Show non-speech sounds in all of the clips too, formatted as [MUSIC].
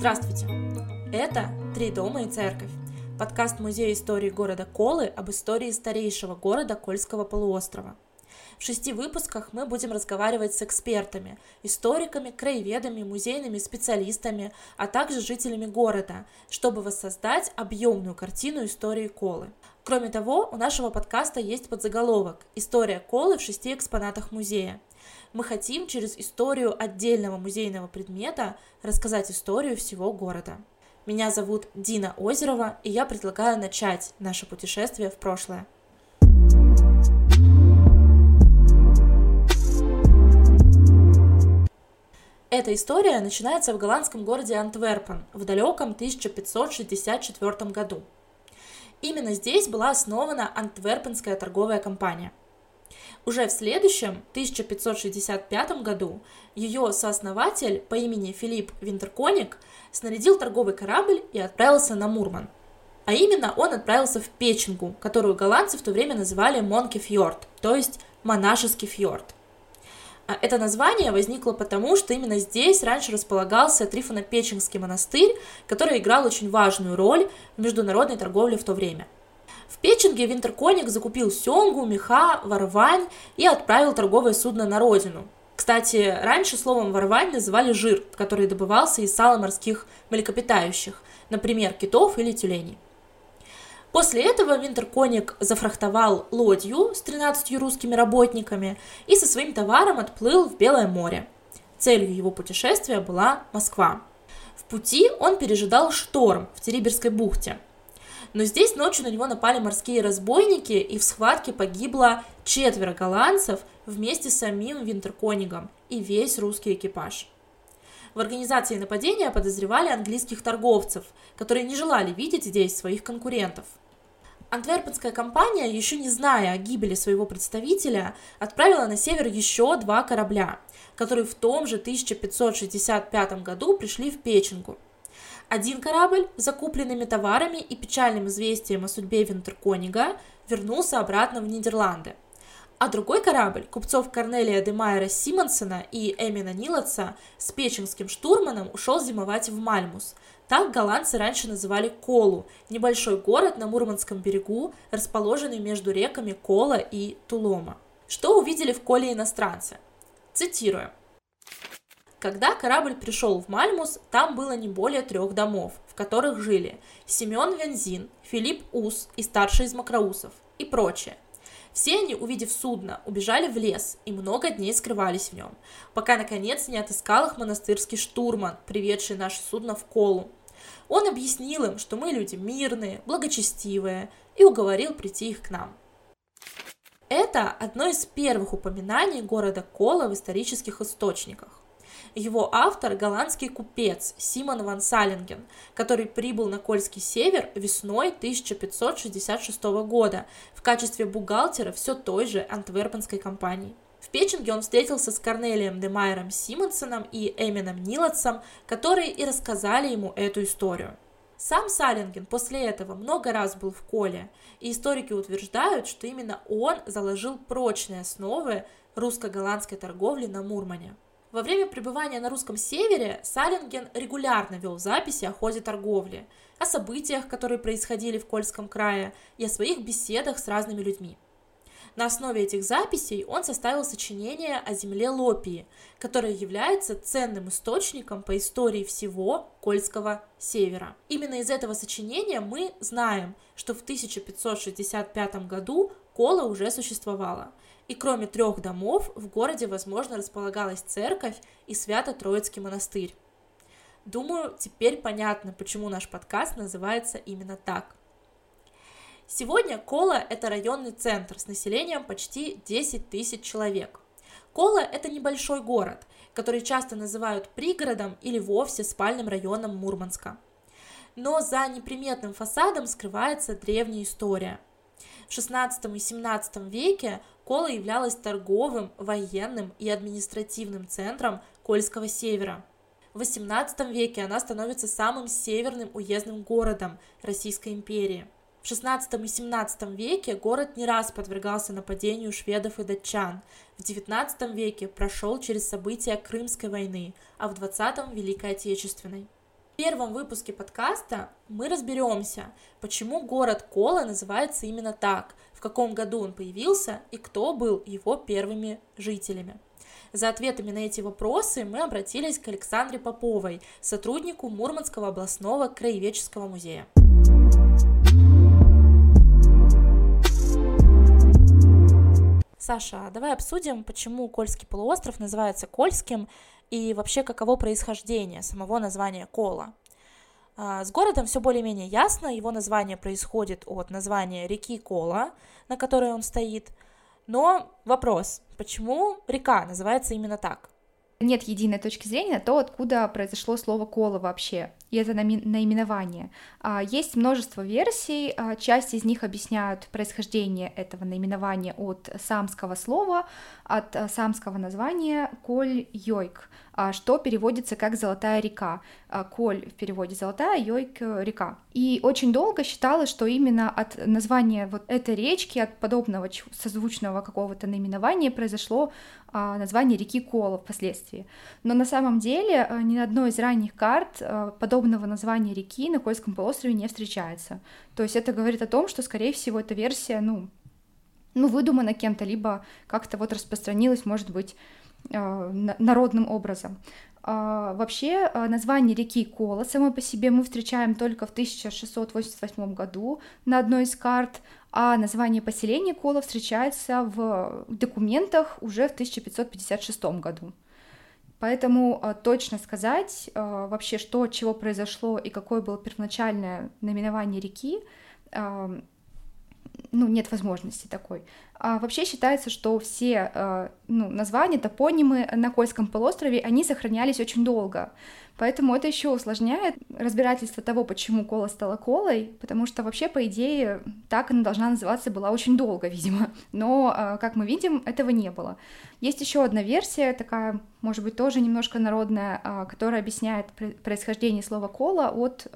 Здравствуйте! Это «Три дома и церковь» подкаст Музея истории города Колы об истории старейшего города Кольского полуострова. В шести выпусках мы будем разговаривать с экспертами, историками, краеведами, музейными специалистами, а также жителями города, чтобы воссоздать объемную картину истории Колы. Кроме того, у нашего подкаста есть подзаголовок «История Колы в шести экспонатах музея». Мы хотим через историю отдельного музейного предмета рассказать историю всего города. Меня зовут Дина Озерова, и я предлагаю начать наше путешествие в прошлое. Эта история начинается в голландском городе Антверпен в далеком 1564 году. Именно здесь была основана Антверпенская торговая компания. Уже в следующем, 1565 году, ее сооснователь по имени Филипп Винтерконик снарядил торговый корабль и отправился на Мурман. А именно он отправился в Печенгу, которую голландцы в то время называли Монки Фьорд, то есть монашеский фьорд. А это название возникло потому, что именно здесь раньше располагался Трифоно-Печенгский монастырь, который играл очень важную роль в международной торговле в то время – в Печенге Винтерконик закупил семгу, меха, ворвань и отправил торговое судно на родину. Кстати, раньше словом ворвань называли жир, который добывался из сала морских млекопитающих, например, китов или тюленей. После этого Винтерконик зафрахтовал лодью с 13 русскими работниками и со своим товаром отплыл в Белое море. Целью его путешествия была Москва. В пути он пережидал шторм в Териберской бухте – но здесь ночью на него напали морские разбойники, и в схватке погибло четверо голландцев вместе с самим Винтерконигом и весь русский экипаж. В организации нападения подозревали английских торговцев, которые не желали видеть здесь своих конкурентов. Антверпенская компания, еще не зная о гибели своего представителя, отправила на север еще два корабля, которые в том же 1565 году пришли в Печенгу – один корабль закупленными товарами и печальным известием о судьбе Винтерконига вернулся обратно в Нидерланды. А другой корабль купцов Корнелия де Майера Симонсона и Эмина Нилотса с печенским штурманом ушел зимовать в Мальмус. Так голландцы раньше называли Колу, небольшой город на Мурманском берегу, расположенный между реками Кола и Тулома. Что увидели в Коле иностранцы? Цитирую. Когда корабль пришел в Мальмус, там было не более трех домов, в которых жили Семен Вензин, Филипп Ус и старший из Макроусов и прочее. Все они, увидев судно, убежали в лес и много дней скрывались в нем, пока, наконец, не отыскал их монастырский штурман, приведший наше судно в Колу. Он объяснил им, что мы люди мирные, благочестивые, и уговорил прийти их к нам. Это одно из первых упоминаний города Кола в исторических источниках. Его автор – голландский купец Симон ван Салинген, который прибыл на Кольский север весной 1566 года в качестве бухгалтера все той же антверпенской компании. В Печенге он встретился с Корнелием де Майером Симонсоном и Эмином Нилотсом, которые и рассказали ему эту историю. Сам Салинген после этого много раз был в Коле, и историки утверждают, что именно он заложил прочные основы русско-голландской торговли на Мурмане. Во время пребывания на русском севере Салинген регулярно вел записи о ходе торговли, о событиях, которые происходили в Кольском крае, и о своих беседах с разными людьми. На основе этих записей он составил сочинение о земле Лопии, которое является ценным источником по истории всего Кольского севера. Именно из этого сочинения мы знаем, что в 1565 году Кола уже существовала, и кроме трех домов в городе, возможно, располагалась церковь и Свято-Троицкий монастырь. Думаю, теперь понятно, почему наш подкаст называется именно так. Сегодня Кола – это районный центр с населением почти 10 тысяч человек. Кола – это небольшой город, который часто называют пригородом или вовсе спальным районом Мурманска. Но за неприметным фасадом скрывается древняя история – в XVI и XVII веке Кола являлась торговым, военным и административным центром Кольского севера. В XVIII веке она становится самым северным уездным городом Российской империи. В XVI и XVII веке город не раз подвергался нападению шведов и датчан. В XIX веке прошел через события Крымской войны, а в XX – Великой Отечественной. В первом выпуске подкаста мы разберемся, почему город Кола называется именно так, в каком году он появился и кто был его первыми жителями. За ответами на эти вопросы мы обратились к Александре Поповой, сотруднику Мурманского областного краеведческого музея. Саша, а давай обсудим, почему Кольский полуостров называется Кольским и вообще каково происхождение самого названия Кола. А, с городом все более-менее ясно, его название происходит от названия реки Кола, на которой он стоит. Но вопрос, почему река называется именно так? Нет единой точки зрения то, откуда произошло слово «кола» вообще, и это наименование. А, есть множество версий, а, часть из них объясняют происхождение этого наименования от самского слова, от самского названия «коль-йойк», а, что переводится как «золотая река». А, Коль в переводе «золотая», Йойк — река. И очень долго считалось, что именно от названия вот этой речки, от подобного созвучного какого-то наименования произошло а, название реки Кола впоследствии. Но на самом деле ни на одной из ранних карт подобного названия реки на Кольском полуострове не встречается. То есть это говорит о том, что, скорее всего, эта версия, ну, ну, выдумана кем-то, либо как-то вот распространилась, может быть, народным образом. А, вообще э, название реки Кола само по себе мы встречаем только в 1688 году на одной из карт, а название поселения Кола встречается в документах уже в 1556 году. Поэтому э, точно сказать вообще, что от чего произошло и какое было первоначальное наименование реки, ну, нет возможности такой. А вообще считается, что все э, ну, названия, топонимы на Кольском полуострове, они сохранялись очень долго. Поэтому это еще усложняет разбирательство того, почему кола стала колой, потому что вообще, по идее, так она должна называться была очень долго, видимо. Но, э, как мы видим, этого не было. Есть еще одна версия, такая, может быть, тоже немножко народная, э, которая объясняет происхождение слова кола от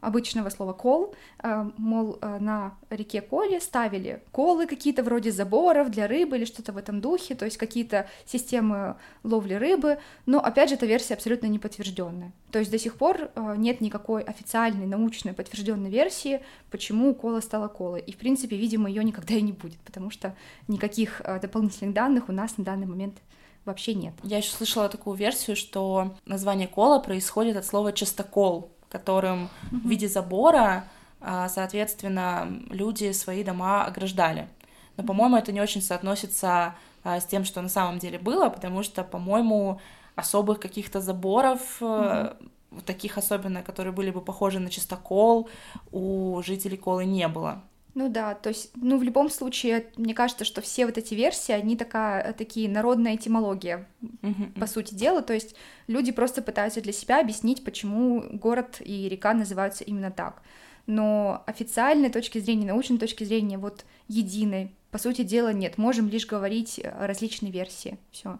обычного слова кол, э, мол, э, на реке Коле ставили колы какие-то вроде заборов для рыбы или что-то в этом духе, то есть какие-то системы ловли рыбы, но опять же эта версия абсолютно не подтвержденная. То есть до сих пор нет никакой официальной научной подтвержденной версии, почему кола стала колой. И в принципе, видимо, ее никогда и не будет, потому что никаких дополнительных данных у нас на данный момент вообще нет. Я еще слышала такую версию, что название кола происходит от слова частокол, которым mm-hmm. в виде забора, а, соответственно, люди свои дома ограждали. Но, по-моему, это не очень соотносится а, с тем, что на самом деле было, потому что, по-моему, особых каких-то заборов, mm-hmm. таких особенно, которые были бы похожи на чистокол, у жителей Колы не было. Ну да, то есть, ну в любом случае, мне кажется, что все вот эти версии, они такая, такие народная этимология, mm-hmm. по сути дела, то есть люди просто пытаются для себя объяснить, почему город и река называются именно так. Но официальной точки зрения, научной точки зрения, вот единой, по сути дела, нет. Можем лишь говорить различные версии. Все.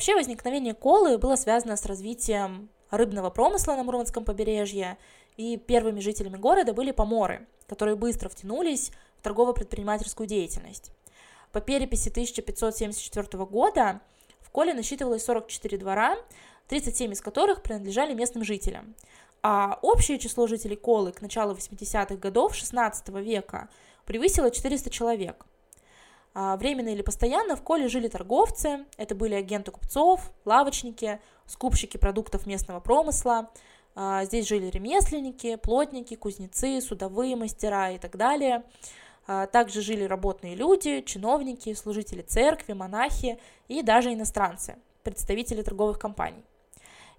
Вообще возникновение колы было связано с развитием рыбного промысла на Мурманском побережье, и первыми жителями города были поморы, которые быстро втянулись в торгово-предпринимательскую деятельность. По переписи 1574 года в Коле насчитывалось 44 двора, 37 из которых принадлежали местным жителям. А общее число жителей Колы к началу 80-х годов XVI века превысило 400 человек. А, временно или постоянно в Коле жили торговцы, это были агенты купцов, лавочники, скупщики продуктов местного промысла, а, здесь жили ремесленники, плотники, кузнецы, судовые мастера и так далее. А, также жили работные люди, чиновники, служители церкви, монахи и даже иностранцы, представители торговых компаний.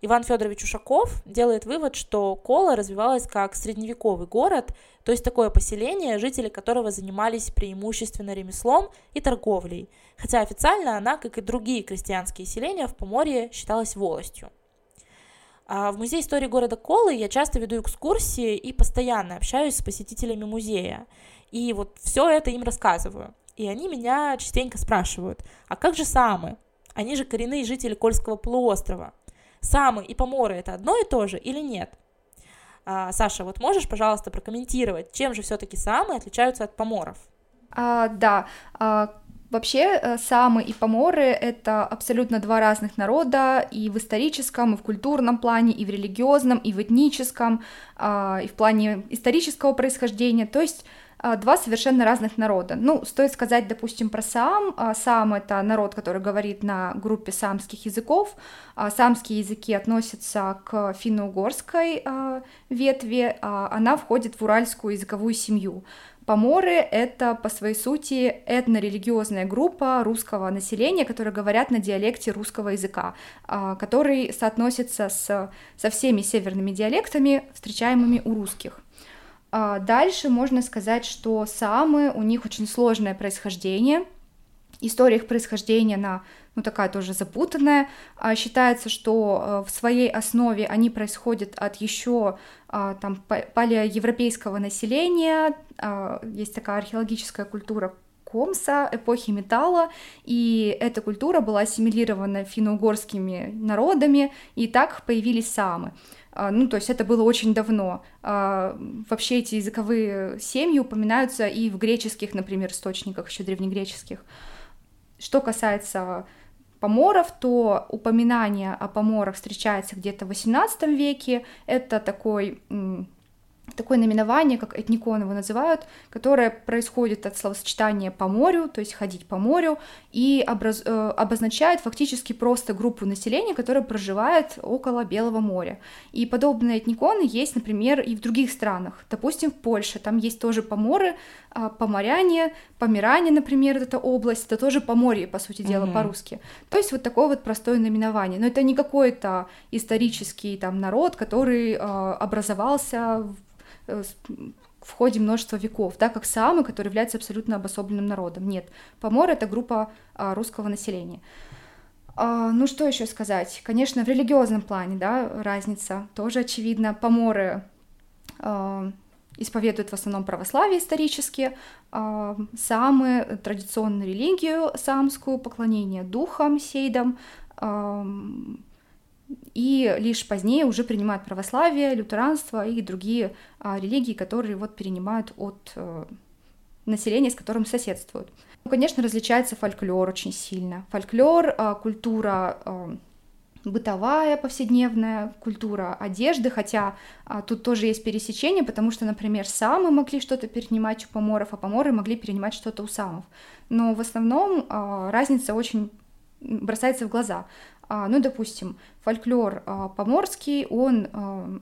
Иван Федорович Ушаков делает вывод, что Кола развивалась как средневековый город, то есть такое поселение, жители которого занимались преимущественно ремеслом и торговлей, хотя официально она, как и другие крестьянские селения в Поморье, считалась волостью. А в Музее истории города Колы я часто веду экскурсии и постоянно общаюсь с посетителями музея. И вот все это им рассказываю. И они меня частенько спрашивают, а как же самы? Они же коренные жители Кольского полуострова. Самы и поморы это одно и то же или нет? А, Саша, вот можешь, пожалуйста, прокомментировать, чем же все-таки самы отличаются от поморов? А, да, а, Вообще, э, самы и поморы — это абсолютно два разных народа и в историческом, и в культурном плане, и в религиозном, и в этническом, а, и в плане исторического происхождения. То есть два совершенно разных народа. Ну, стоит сказать, допустим, про сам. А, сам — это народ, который говорит на группе самских языков. Самские языки относятся к финно-угорской ветви, она входит в уральскую языковую семью. Поморы — это по своей сути этнорелигиозная группа русского населения, которые говорят на диалекте русского языка, а, который соотносится с, со всеми северными диалектами, встречаемыми у русских. А, дальше можно сказать, что самы, у них очень сложное происхождение, история их происхождения, на ну, такая тоже запутанная. А, считается, что э, в своей основе они происходят от еще а, там палеоевропейского населения, есть такая археологическая культура Комса, эпохи металла, и эта культура была ассимилирована финно-угорскими народами, и так появились самы. Ну, то есть это было очень давно. Вообще эти языковые семьи упоминаются и в греческих, например, источниках, еще древнегреческих. Что касается поморов, то упоминание о поморах встречается где-то в XVIII веке. Это такой такое наименование, как этникон его называют, которое происходит от словосочетания по морю, то есть ходить по морю, и образ, э, обозначает фактически просто группу населения, которая проживает около Белого моря. И подобные этниконы есть, например, и в других странах. Допустим, в Польше, там есть тоже поморы, э, поморяне, помиране, например, это область, это тоже поморье, по сути дела, mm-hmm. по-русски. То есть вот такое вот простое наименование. Но это не какой-то исторический там народ, который э, образовался Э, в ходе множества веков, да, как самый, который является абсолютно обособленным народом. Нет, помор — это группа а, русского населения. А, ну что еще сказать? Конечно, в религиозном плане, да, разница тоже очевидна. Поморы а, исповедуют в основном православие исторически, а, самые традиционную религию самскую, поклонение духам, сейдам, и лишь позднее уже принимают православие, лютеранство и другие а, религии, которые вот перенимают от а, населения, с которым соседствуют. Ну, конечно, различается фольклор очень сильно. Фольклор, а, культура а, бытовая, повседневная, культура одежды, хотя а, тут тоже есть пересечение, потому что, например, самы могли что-то перенимать у поморов, а поморы могли перенимать что-то у самов. Но в основном а, разница очень бросается в глаза. А, ну, допустим, фольклор а, поморский, он а,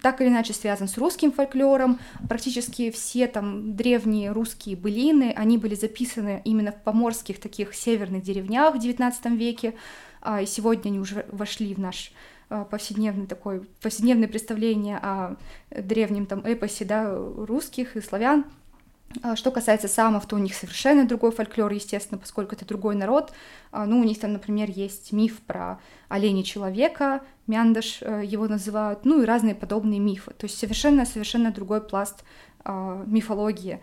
так или иначе связан с русским фольклором. Практически все там древние русские былины, они были записаны именно в поморских таких северных деревнях в XIX веке, и сегодня они уже вошли в наш повседневный такой, повседневное представление о древнем там эпосе, да, русских и славян. А, что касается самов, то у них совершенно другой фольклор, естественно, поскольку это другой народ. А, ну, у них там, например, есть миф про оленя человека, мяндаш э, его называют, ну и разные подобные мифы. То есть совершенно-совершенно другой пласт э, мифологии.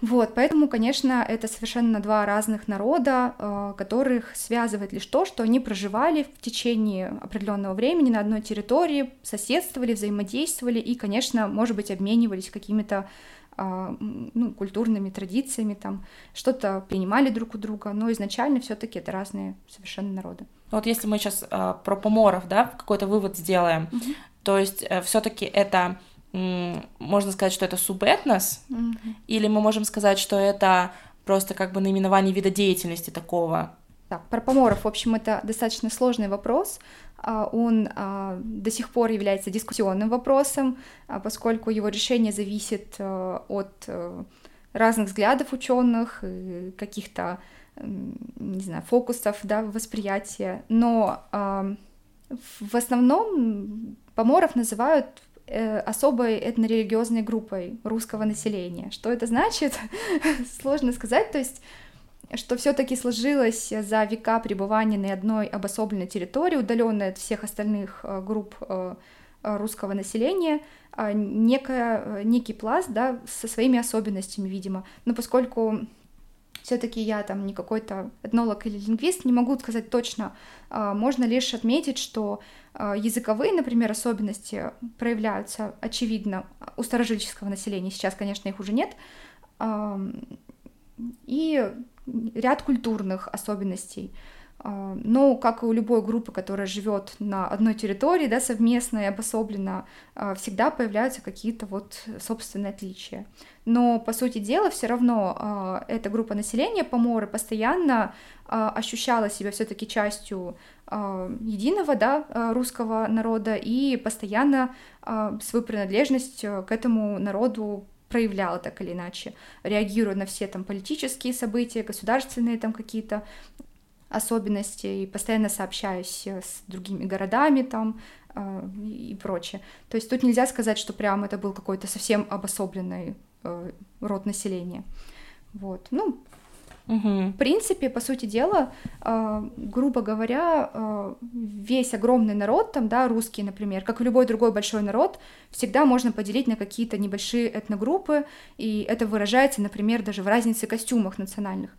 Вот, поэтому, конечно, это совершенно два разных народа, которых связывает лишь то, что они проживали в течение определенного времени на одной территории, соседствовали, взаимодействовали и, конечно, может быть, обменивались какими-то а, ну, культурными традициями, там что-то принимали друг у друга, но изначально все-таки это разные совершенно народы. Вот если мы сейчас а, про поморов, да, какой-то вывод сделаем, угу. то есть э, все-таки это можно сказать, что это субэтнос, угу. или мы можем сказать, что это просто как бы наименование вида деятельности такого так, про поморов, в общем, это достаточно сложный вопрос. А, он а, до сих пор является дискуссионным вопросом, а, поскольку его решение зависит от э, разных взглядов ученых, каких-то, не знаю, фокусов, да, восприятия. Но в основном поморов называют э, особой этнорелигиозной группой русского населения. Что это значит? [LAUGHS] Сложно сказать. То есть что все-таки сложилось за века пребывания на одной обособленной территории, удаленной от всех остальных э, групп э, э, русского населения, некая, некий пласт, да, со своими особенностями, видимо. Но поскольку все-таки я там не какой-то этнолог или лингвист, не могу сказать точно. Можно лишь отметить, что языковые, например, особенности проявляются очевидно у старожильческого населения. Сейчас, конечно, их уже нет. И ряд культурных особенностей. А, но, как и у любой группы, которая живет на одной территории, да, совместно и обособленно, а, всегда появляются какие-то вот собственные отличия. Но, по сути дела, все равно а, эта группа населения, поморы, постоянно ощущала себя все-таки частью единого, да, русского народа и постоянно свою принадлежность к этому народу проявляла так или иначе, реагируя на все там политические события, государственные там какие-то особенности, и постоянно сообщаюсь с другими городами там э, и прочее. То есть тут нельзя сказать, что прям это был какой-то совсем обособленный э, род населения. Вот. Ну, Угу. В принципе, по сути дела, э, грубо говоря, э, весь огромный народ, там, да, русский, например, как и любой другой большой народ, всегда можно поделить на какие-то небольшие этногруппы, и это выражается, например, даже в разнице костюмах национальных,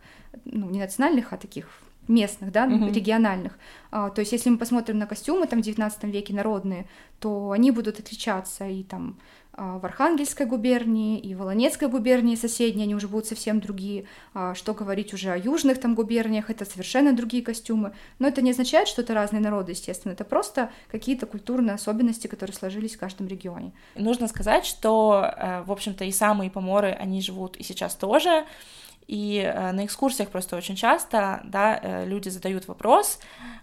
ну, не национальных, а таких местных, да, mm-hmm. региональных. А, то есть, если мы посмотрим на костюмы там в 19 веке народные, то они будут отличаться и там в Архангельской губернии, и Волонецкой губернии соседние, они уже будут совсем другие. А, что говорить уже о южных там губерниях, это совершенно другие костюмы. Но это не означает, что это разные народы, естественно. Это просто какие-то культурные особенности, которые сложились в каждом регионе. Нужно сказать, что, э, в общем-то, и самые поморы, они живут и сейчас тоже. И э, на экскурсиях просто очень часто, да, э, люди задают вопрос,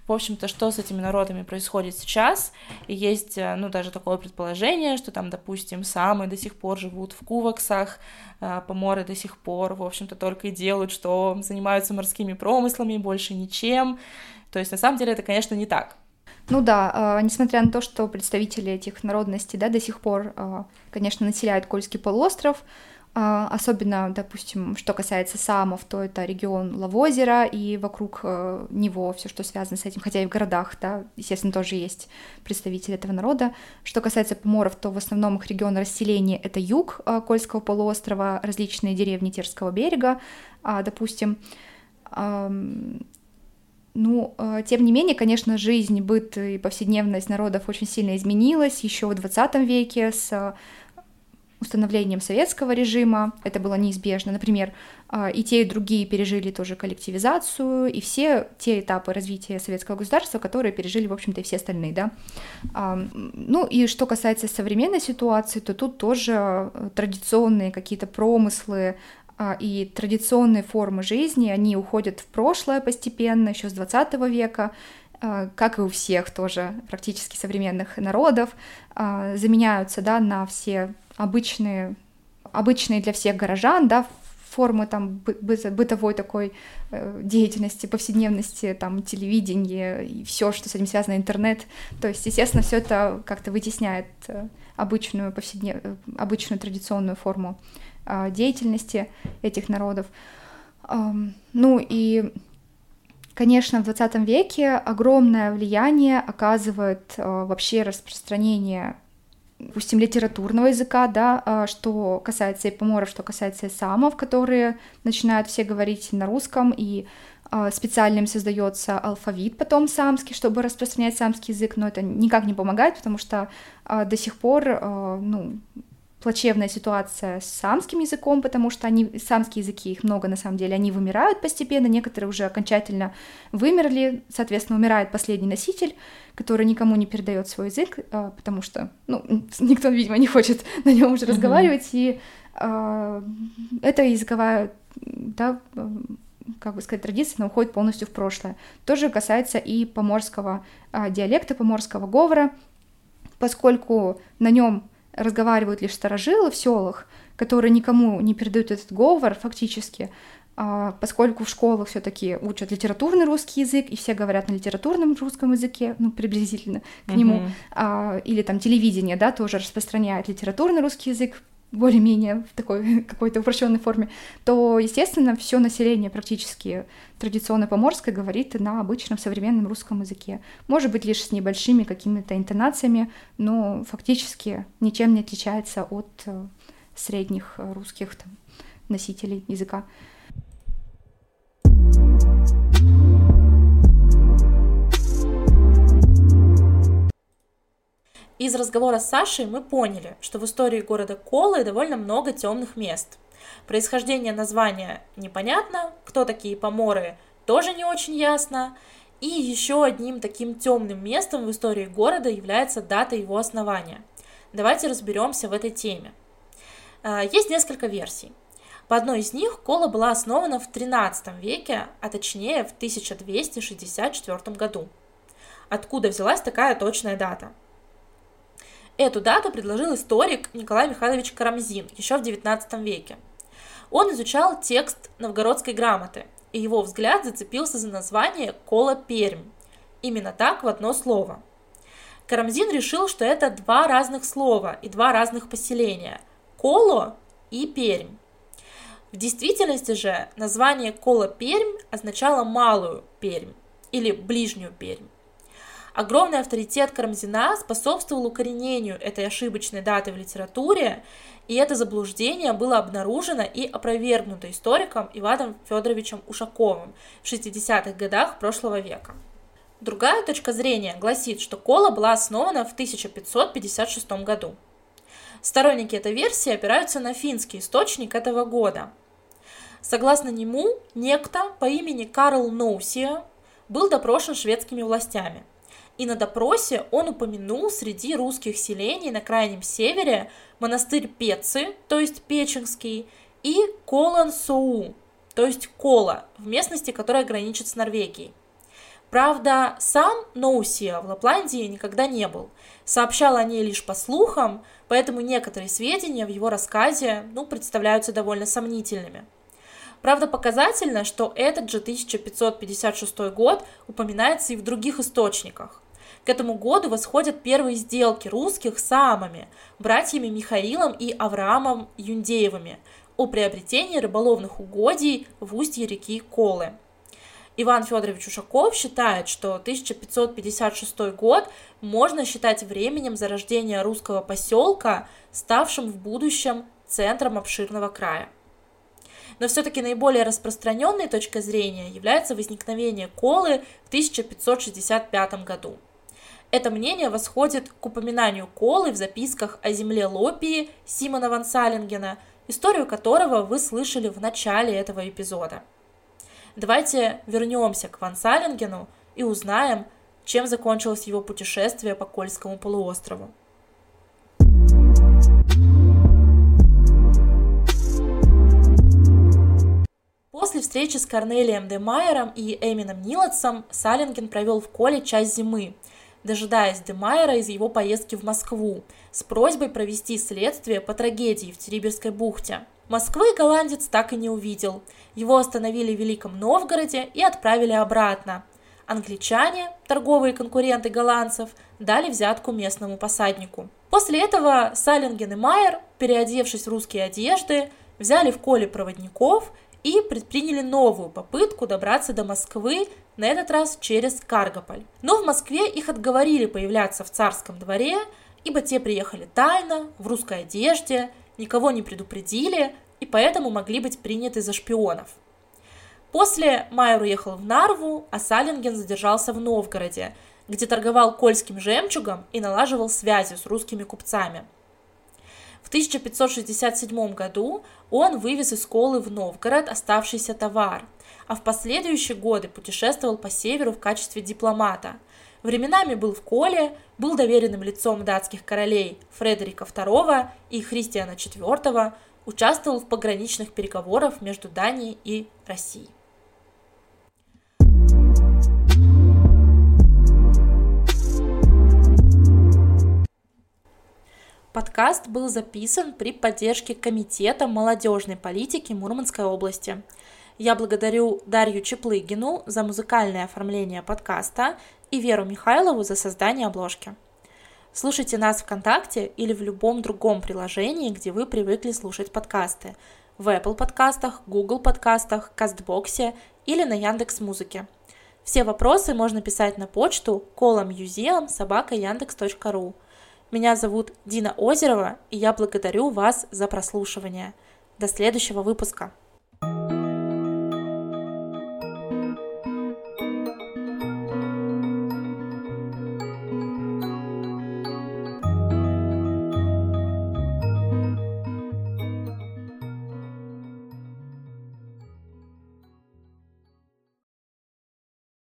в общем-то, что с этими народами происходит сейчас, и есть, э, ну, даже такое предположение, что там, допустим, самые до сих пор живут в куваксах, поморы до сих пор, в общем-то, только и делают, что занимаются морскими промыслами, больше ничем, то есть, на самом деле, это, конечно, не так. Ну да, несмотря на то, что представители этих народностей, да, до сих пор, конечно, населяют Кольский полуостров, особенно, допустим, что касается самов, то это регион Лавозера и вокруг э, него все, что связано с этим, хотя и в городах, да, естественно, тоже есть представители этого народа. Что касается поморов, то в основном их регион расселения — это юг э, Кольского полуострова, различные деревни Терского берега, а, допустим. Ну, э, тем не менее, конечно, жизнь, быт и повседневность народов очень сильно изменилась еще в 20 веке с установлением советского режима, это было неизбежно. Например, а, и те, и другие пережили тоже коллективизацию, и все те этапы развития советского государства, которые пережили, в общем-то, и все остальные, да. Ну и что касается современной ситуации, то тут тоже э, традиционные какие-то промыслы, а, и традиционные формы жизни, они уходят в прошлое постепенно, еще с 20 века, а, как и у всех тоже практически современных народов, заменяются да, на все обычные, обычные для всех горожан, да, формы там бытовой такой э, деятельности, повседневности, там телевидение и все, что с этим связано, интернет. То есть, естественно, все это как-то вытесняет э, обычную повседнев... Э, обычную традиционную форму э, деятельности этих народов. Ну и Конечно, в 20 веке огромное влияние оказывает вообще распространение допустим, литературного языка, да, а, что касается и поморов, что касается самов, которые начинают все говорить на русском, и а, специально им создается алфавит потом самский, чтобы распространять самский язык, но это никак не помогает, потому что а, до сих пор, ну, плачевная ситуация с самским языком, потому что они, самские языки, их много на самом деле, они вымирают постепенно, некоторые уже окончательно вымерли, соответственно, умирает последний носитель, который никому не передает свой язык, а, потому что, ну, [LAUGHS] никто, видимо, не хочет на нем уже разговаривать, и э, эта языковая, да, как бы сказать, традиция, она уходит полностью в прошлое. Тоже касается и поморского э, диалекта, поморского говора, поскольку на нем разговаривают лишь старожилы в селах, которые никому не передают этот говор фактически, а, поскольку в школах все-таки учат литературный русский язык, и все говорят на литературном русском языке, ну, приблизительно к нему, а, или там телевидение, да, тоже распространяет литературный русский язык, более-менее в такой [LAUGHS] какой-то упрощенной форме, то, естественно, все население практически традиционно поморское говорит на обычном современном русском языке. Может быть, лишь с небольшими какими-то интонациями, но фактически ничем не отличается от э, средних русских там, носителей языка. Из разговора с Сашей мы поняли, что в истории города Колы довольно много темных мест. Происхождение названия непонятно, кто такие поморы тоже не очень ясно. И еще одним таким темным местом в истории города является дата его основания. Давайте разберемся в этой теме. А, есть несколько версий. По одной из них Кола была основана в XIII веке, а точнее в 1264 году. Откуда взялась такая точная дата? Эту дату предложил историк Николай Михайлович Карамзин еще в XIX веке. Он изучал текст новгородской грамоты, и его взгляд зацепился за название «Кола Пермь». Именно так в одно слово. Карамзин решил, что это два разных слова и два разных поселения – Коло и Пермь. В действительности же название Кола Пермь означало «малую Пермь» или «ближнюю Пермь». Огромный авторитет Карамзина способствовал укоренению этой ошибочной даты в литературе, и это заблуждение было обнаружено и опровергнуто историком Иваном Федоровичем Ушаковым в 60-х годах прошлого века. Другая точка зрения гласит, что Кола была основана в 1556 году. Сторонники этой версии опираются на финский источник этого года. Согласно нему, некто по имени Карл Ноусия был допрошен шведскими властями – и на допросе он упомянул среди русских селений на крайнем севере монастырь Пецы, то есть Печенский, и Колан-Соу, то есть Кола, в местности, которая граничит с Норвегией. Правда, сам Ноусия в Лапландии никогда не был. Сообщал о ней лишь по слухам, поэтому некоторые сведения в его рассказе ну, представляются довольно сомнительными. Правда, показательно, что этот же 1556 год упоминается и в других источниках. К этому году восходят первые сделки русских с самами, братьями Михаилом и Авраамом Юндеевыми, о приобретении рыболовных угодий в устье реки Колы. Иван Федорович Ушаков считает, что 1556 год можно считать временем зарождения русского поселка, ставшим в будущем центром обширного края. Но все-таки наиболее распространенной точкой зрения является возникновение колы в 1565 году. Это мнение восходит к упоминанию Колы в записках о земле Лопии Симона ван Салингена, историю которого вы слышали в начале этого эпизода. Давайте вернемся к ван Салингену и узнаем, чем закончилось его путешествие по Кольскому полуострову. После встречи с Корнелием де Майером и Эмином Нилотсом Салинген провел в Коле часть зимы – дожидаясь Демайера из его поездки в Москву с просьбой провести следствие по трагедии в Териберской бухте. Москвы голландец так и не увидел. Его остановили в Великом Новгороде и отправили обратно. Англичане, торговые конкуренты голландцев, дали взятку местному посаднику. После этого Саллинген и Майер, переодевшись в русские одежды, взяли в коле проводников и предприняли новую попытку добраться до Москвы, на этот раз через Каргополь. Но в Москве их отговорили появляться в царском дворе, ибо те приехали тайно, в русской одежде, никого не предупредили и поэтому могли быть приняты за шпионов. После Майер уехал в Нарву, а Салинген задержался в Новгороде, где торговал кольским жемчугом и налаживал связи с русскими купцами – в 1567 году он вывез из Колы в Новгород оставшийся товар, а в последующие годы путешествовал по северу в качестве дипломата. Временами был в Коле, был доверенным лицом датских королей Фредерика II и Христиана IV, участвовал в пограничных переговорах между Данией и Россией. Подкаст был записан при поддержке Комитета молодежной политики Мурманской области. Я благодарю Дарью Чеплыгину за музыкальное оформление подкаста и Веру Михайлову за создание обложки. Слушайте нас ВКонтакте или в любом другом приложении, где вы привыкли слушать подкасты. В Apple подкастах, Google подкастах, Кастбоксе или на Яндекс Музыке. Все вопросы можно писать на почту коломьюзеум.собака.яндекс.ру. Меня зовут Дина Озерова, и я благодарю вас за прослушивание. До следующего выпуска.